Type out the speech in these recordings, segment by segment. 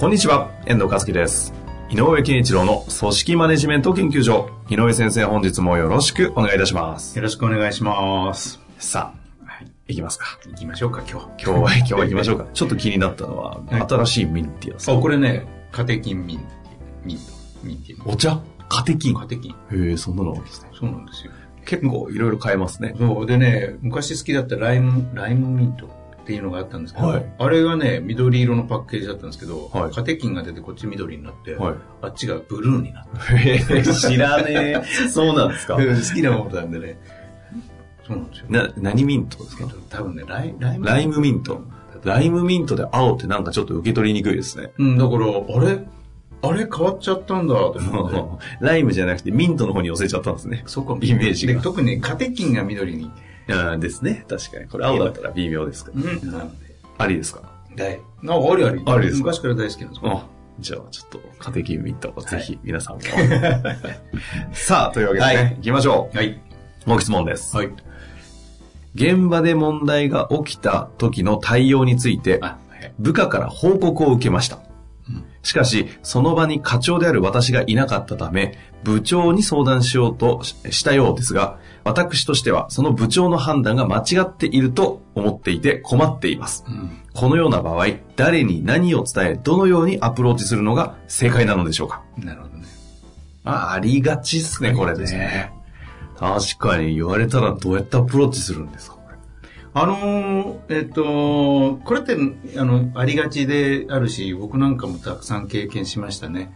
こんにちは、遠藤和樹です。井上健一郎の組織マネジメント研究所。井上先生、本日もよろしくお願いいたします。よろしくお願いします。さあ、はい。いきますか。行きましょうか、今日。今日は、今日は行きましょうか。ちょっと気になったのは、はい新しいミンティアさあ、ん。これね、カテキンミン、ミント、ミンティお茶？カテキン？カテキン。へえ、そんなのあるんですね。そうなんですよ。結構いろいろ買えますね。そう。でね、昔好きだったライム、ライムミントっていうのがあったんですけど、はいあれがね、緑色のパッケージだったんですけど、はいカテキンが出てこっち緑になって、はい。あっちがブルーになって。へえ、知らねえ。そうなんですか。好きなものなんでね。そうなんですよ。な、何ミントですか？多分ね、ライライムライムミント。ライムミントで青ってなんかちょっと受け取りにくいですね。うん、だから、あれ？あれ変わっちゃったんだと思って。ライムじゃなくてミントの方に寄せちゃったんですね。そこイメージがで特にカテキンが緑に。ああですね。確かに。これ青だったら微妙ですから。うん。なので。ありですか？大。なんかありあり。ありですか？昔から大好きなんですよ。あじゃあ、ちょっと、家庭ミントをぜひ皆さんも。さあ、というわけでね、はい行きましょはい。う。ご質問です。はい。現場で問題が起きた時の対応について。部下から報告を受けました。しかし、その場に課長である私がいなかったため、部長に相談しようとししたようですが、私としてはその部長の判断が間違っていると思っていて困っています。うん。このような場合、誰に何を伝え、どのようにアプローチするのが正解なのでしょうか？なるほどね。あ、ありがちっすね、これですねね。確かに言われたらどうやってアプローチするんですか？あのーえっと、これって、あの、ありがちであるし、僕なんかもたくさん経験しましたね。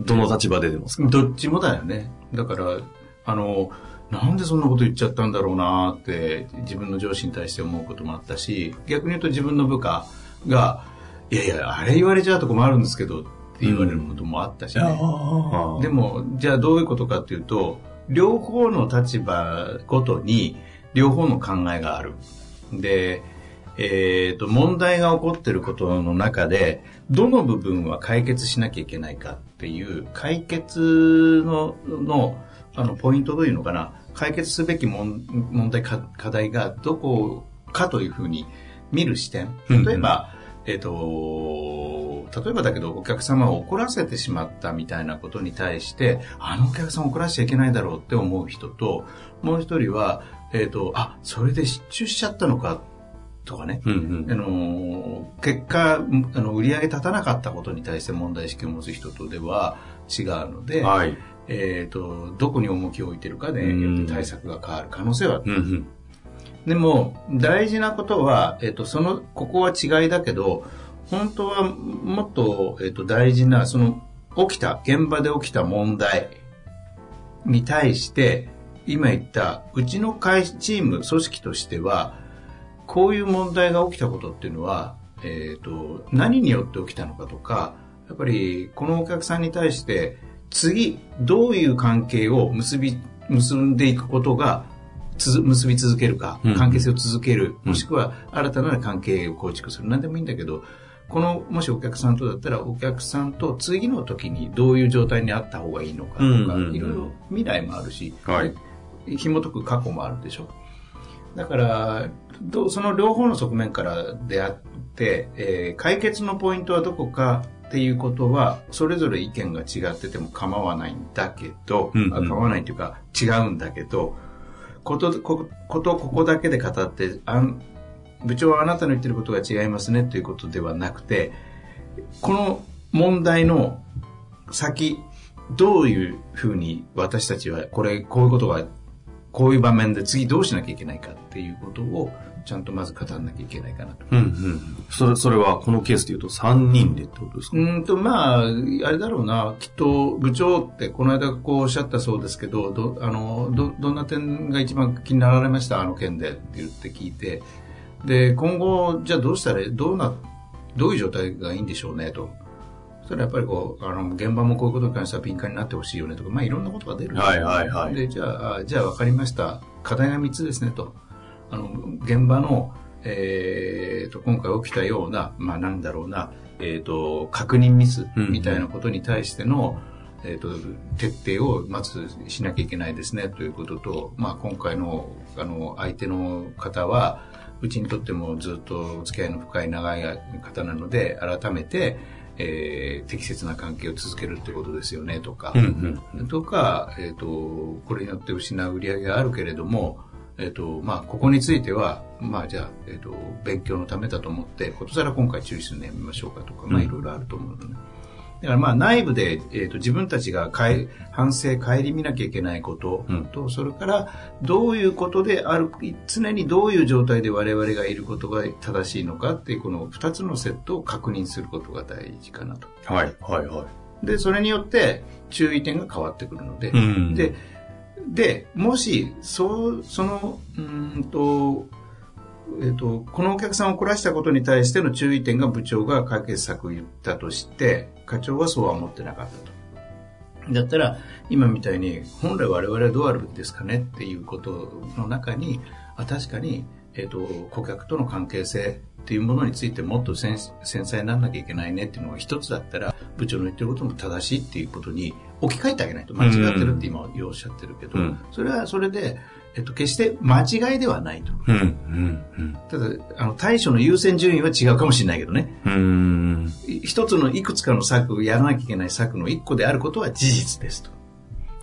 どの立場で出ますか？どっちもだよね。だから、あの、なんでそんなこと言っちゃったんだろうなって自分の上司に対して思うこともあったし、逆に言うと自分の部下が、いやいや、あれ言われちゃうと困るんですけどって言われることもあったしね。あでも、じゃあどういうことかっていうと、両方の立場ごとに両方の考えがある。で、えっ、と、問題が起こってることの中で、どの部分は解決しなきゃいけないかっていう、解決の、の、あの、ポイントというのかな、解決すべき問問題か、課題がどこかというふうに見る視点。例えば、えっ、と、例えばだけど、お客様を怒らせてしまったみたいなことに対して、あのお客さんを怒らせちゃいけないだろうって思う人と、もう一人は、えっ、と、あ、それで失注しちゃったのか、とかね。うんうんあの結果あの売り上げ立たなかったことに対して問題意識を持つ人とでは違うので、はい。えー、とどこに重きを置いてるかでうんよって対策が変わる可能性はあるうんうんでも大事なことは、えー、とそのここは違いだけど本当はもっと,、えー、と大事なその起きた現場で起きた問題に対して今言ったうちの会チーム組織としてはこういう問題が起きたことっていうのは、えー、と何によって起きたのかとかやっぱりこのお客さんに対して次どういう関係を結び結んでいくことが結び続けるかうん。関係性を続ける、うん。もしくは新たな関係を構築する。何でもいいんだけどこのもしお客さんとだったらお客さんと次の時にどういう状態にあった方がいいのかとか、うんうんうん。いろいろ未来もあるし、はい紐解く過去もあるでしょ。だからその両方の側面からであって、えー解決のポイントはどこかっていうことはそれぞれ意見が違ってても構わないんだけど、うんうん。あ構わないというか違うんだけどことこことここだけで語ってあん部長はあなたの言ってることが違いますねということではなくてこの問題の先どういうふうに私たちはこれこういうことがこういう場面で次どうしなきゃいけないかっていうことをちゃんとまず語らなきゃいけないかなと。うんうん。それ、それはこのケースで言うと3人でってことですか、うーんと、まあ、あれだろうな、きっと部長ってこの間こうおっしゃったそうですけど、ど、あの、ど、どんな点が一番気になられました？あの件でって言って聞いて。で、今後、じゃあどうしたら、どうなっどういう状態がいいんでしょうねと。そしたらやっぱりこう、あの、現場もこういうことに関しては敏感になってほしいよねとか、まあいろんなことが出るんですよはいはいはいで、じゃあ、あじゃあ分かりました。課題が3つですねと。あの、現場の、えー、と、今回起きたような、まあなんだろうな、えー、と、確認ミスみたいなことに対しての、えー、と、徹底をまずしなきゃいけないですねということと、まあ今回の、あの、相手の方は、うちにとってもずっとお付き合いの深い長い方なので、改めて、えー適切な関係を続けるってことですよねとか、うんうん。とか、えっ、と、これによって失う売り上げがあるけれども、えっ、と、まあ、ここについては、まあ、じゃあ、えっ、と、勉強のためだと思って、ことさら今回注意するのやめましょうかとか、まあ、いろいろあると思うのね。だからまあ内部で、えー、と自分たちがかい反省、顧みなきゃいけないことと、それからどういうことである、常にどういう状態で我々がいることが正しいのかっていうこの二つのセットを確認することが大事かなと。はいはいはい。で、それによって注意点が変わってくるので、うんで、で、もし、そう、その、うーんと、えっ、と、このお客さんを怒らしたことに対しての注意点が部長が解決策を言ったとして、課長はそうは思ってなかったと。だったら、今みたいに、本来我々はどうあるんですかねっていうことの中に、あ確かに、えっ、と、顧客との関係性っていうものについてもっと繊繊細にならなきゃいけないねっていうのが一つだったら、部長の言ってることも正しいっていうことに置き換えてあげないと間違ってるって今おっしゃってるけど、うんそれはそれで、えっと、決して間違いではないと。うんうんただ、あの、対処の優先順位は違うかもしれないけどね。一つのいくつかの策、やらなきゃいけない策の一個であることは事実ですと。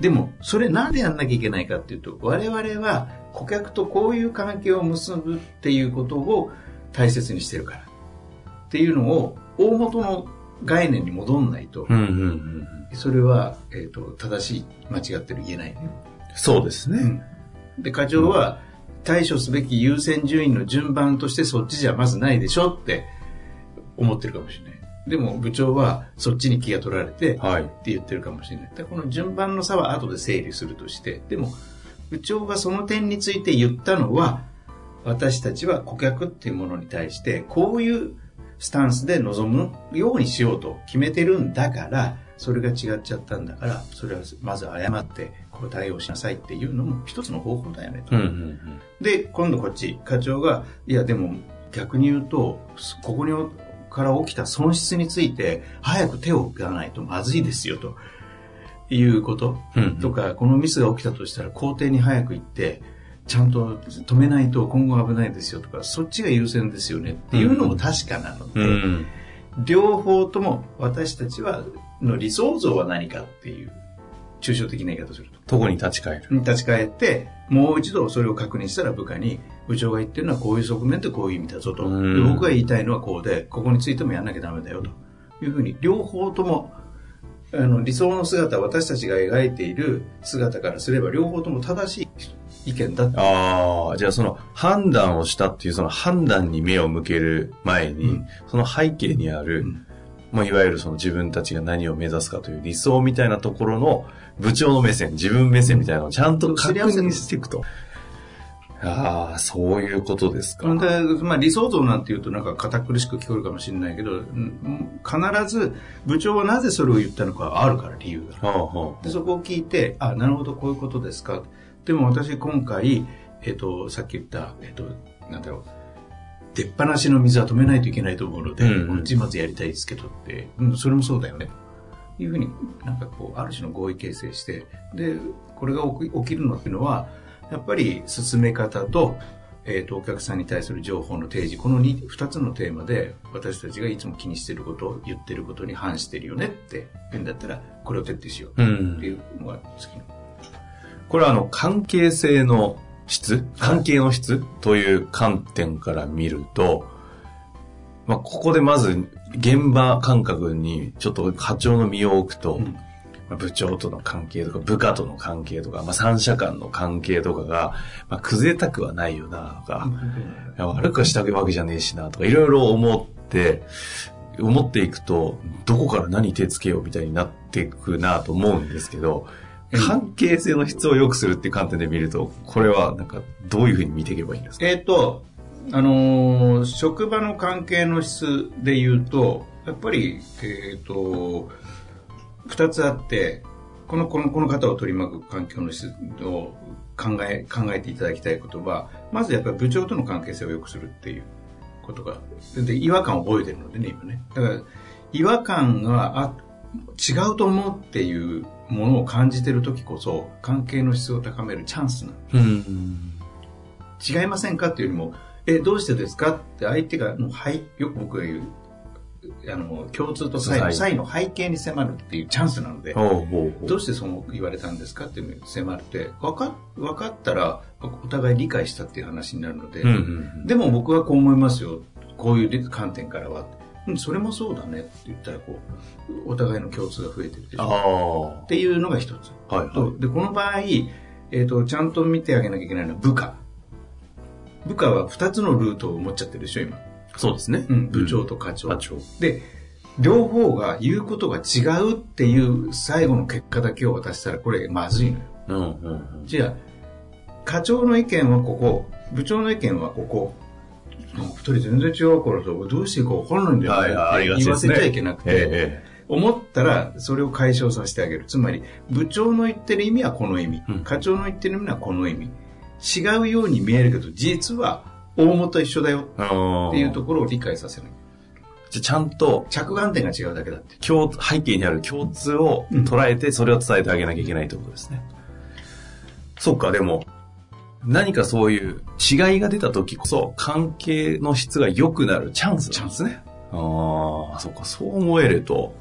でも、それなんでやんなきゃいけないかっていうと、我々は顧客とこういう関係を結ぶっていうことを大切にしてるから。っていうのを、大元の概念に戻んないと、うんうんうん。それは、えっ、と、正しい、間違ってる言えないね。そうですね。で、課長は対処すべき優先順位の順番としてそっちじゃまずないでしょって思ってるかもしれない。でも部長はそっちに気が取られて、はい。って言ってるかもしれない。この順番の差は後で整理するとして、でも部長がその点について言ったのは、私たちは顧客っていうものに対して、こういうスタンスで臨むようにしようと決めてるんだから、それが違っちゃったんだから、それはまず謝って、こう対応しなさいっていうのも一つの方法だよねと。うんうんで、今度こっち、課長が、いやでも逆に言うと、ここにから起きた損失について、早く手を打たないとまずいですよ、ということ。うん。うんとか、このミスが起きたとしたら、校庭に早く行って、ちゃんと止めないと今後危ないですよとか、そっちが優先ですよねっていうのも確かなので、うん。両方とも私たちは、の理想像は何かっていう、抽象的な言い方をすると。とこに立ち返る。に立ち返って、もう一度それを確認したら部下に、部長が言ってるのはこういう側面でこういう意味だぞと。僕が言いたいのはこうで、ここについてもやんなきゃダメだよというふうに、両方とも、あの理想の姿、私たちが描いている姿からすれば、両方とも正しい意見だって。ああ、じゃあその判断をしたっていうその判断に目を向ける前に、うんその背景にある、うんまあ、いわゆるその自分たちが何を目指すかという理想みたいなところの部長の目線、自分目線みたいなのをちゃんと確認していくと。ああ、そういうことですか。でまあ、理想像なんていうとなんか堅苦しく聞こえるかもしれないけど、うん必ず部長はなぜそれを言ったのかあるから理由が。はあはで、そこを聞いて、あ、なるほど、こういうことですか。でも私今回、えっ、と、さっき言った、えっ、と、なんだろう、出っ放しの水は止めないといけないと思うので、うんうんまずやりたいですけどって、うん、それもそうだよね。というふうになんかこう、ある種の合意形成して、で、これが起き起きるのっていうのは、やっぱり進め方と、えっ、と、お客さんに対する情報の提示、この 2, 二つのテーマで、私たちがいつも気にしていること、言ってることに反してるよねって言うんだったら、これを徹底しよう。うってん。いうのが次の。これはあの、関係性の質関係の質という観点から見ると、まあ、ここでまず現場感覚にちょっと課長の身を置くと、うんまあ部長との関係とか部下との関係とか、まあ、三者間の関係とかが、まあ、崩れたくはないよなとか、悪くはしたわけじゃねえしなとか、いろいろ思って、思っていくと、どこから何手つけようみたいになっていくなと思うんですけど、うん関係性の質を良くするっていう観点で見ると、これはなんかどういうふうに見ていけばいいんですか？えっ、と、あのー職場の関係の質で言うと、やっぱり、えっ、と、二つあって、この、この、この方を取り巻く環境の質を考え、考えていただきたいことは、まずやっぱり部長との関係性を良くするっていうことが、で、違和感を覚えてるのでね、今ね。だから、違和感が、あ、違うと思うっていうものを感じてる時こそ、関係の質を高めるチャンスなのうん。違いませんかっていうよりも、え、どうしてですかって相手が、もうはい、よく僕が言う、あの、共通と差異の背景に迫るっていうチャンスなので、どうしてそう言われたんですかっていうのに迫って、分か、分かったら、お互い理解したっていう話になるので、うんうんでも僕はこう思いますよ。こういう観点からは。うん、それもそうだねって言ったら、こう、お互いの共通が増えてるでしあょあ。っていうのが一つ。はいはい。とで、この場合、えっ、と、ちゃんと見てあげなきゃいけないのは部下。部下は二つのルートを持っちゃってるでしょ、今。そうですね。うん、部長と課長。で、両方が言うことが違うっていう最後の結果だけを渡したら、これまずいのよ。うんうんうん。じゃあ、課長の意見はここ、部長の意見はここ。二人全然違うからさ、どうしていいか分からないんだよね。はいはい、ありがちですね。言わせちゃいけなくて。え思ったらそれを解消させてあげるつまり部長の言ってる意味はこの意味、うん課長の言ってる意味はこの意味違うように見えるけど実は大元一緒だよ。っていうところを理解させる。じゃあちゃんと、着眼点が違うだけだって。共背景にある共通を捉えて、それを伝えてあげなきゃいけないということですね。そっか、でも、何かそういう違いが出た時こそ、関係の質が良くなるチャンスなんですね。ああ、そっか、そう思えると、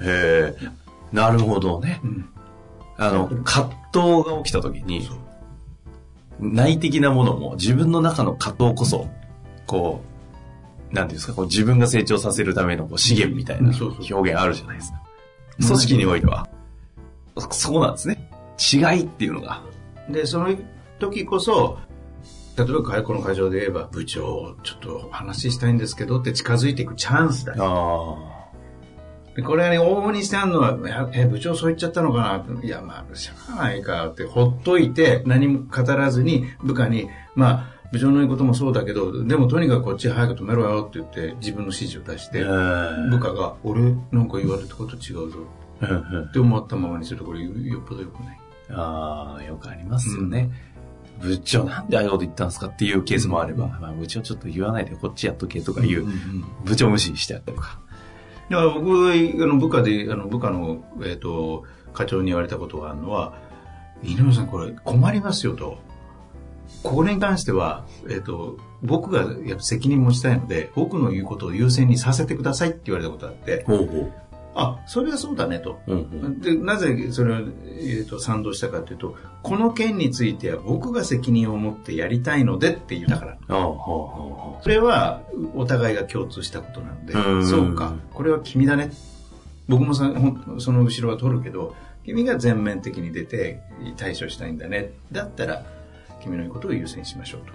へえ、なるほどね。うん。あの、葛藤が起きた時に、内的なものも自分の中の葛藤こそ、こう、なんていうんですか、こう自分が成長させるためのこう資源みたいな表現あるじゃないですか。組織においては。そうなんですね。違いっていうのが。でその時こそ例えばこの会場で言えば部長ちょっと話したいんですけどって近づいていくチャンスだよあでこれはね、往々にしてあるのは、え、部長そう言っちゃったのかな。いや、まあ、しゃあないかって、ほっといて、何も語らずに、部下に、まあ、部長の言うこともそうだけど、でもとにかくこっち早く止めろよって言って、自分の指示を出して、部下が、俺、なんか言われたこと違うぞうんうんって思ったままにすると、これ、よっぽどよくない？ああ、よくありますよね。部長なんでああいうこと言ったんですかっていうケースもあれば、まあ、部長ちょっと言わないでこっちやっとけとかいう、んん部長無視してやったりとか。だから僕、あの部下で、あの部下の、えっ、と、課長に言われたことがあるのは、井上さんこれ困りますよと。これに関しては、えっ、と、僕がやっぱ責任持ちたいので、僕の言うことを優先にさせてくださいって言われたことがあって、ほうほあ、それはそうだねと。う。うんうん。で、なぜそれを、えーと賛同したかというと、この件については僕が責任を持ってやりたいのでって言ったから。それはお互いが共通したことなのでうん、そうか、これは君だね。僕もさその後ろは取るけど、君が全面的に出て対処したいんだね。だったら、君の言うことを優先しましょうと。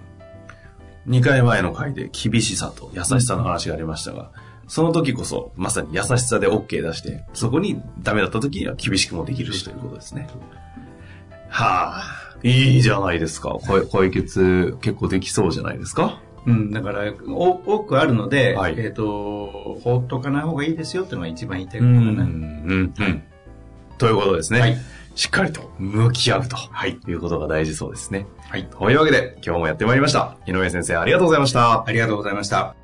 う。2回前の回で厳しさと優しさの話がありましたが、その時こそ、まさに優しさで OK 出して、そこにダメだった時には厳しくもできるしということですね。はあ、いいじゃないですか。こ解決結構できそうじゃないですか。うん、だから、お多くあるので、はいえっ、と、放っとかない方がいいですよっていうのが一番言いたいうん、ことだね。うん、うん。ということですね。はいしっかりと向き合うと、はいい、うことが大事そうですね。はい。というわけで、今日もやってまいりました。井上先生、ありがとうございました。ありがとうございました。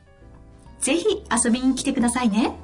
ぜひ遊びに来てくださいね。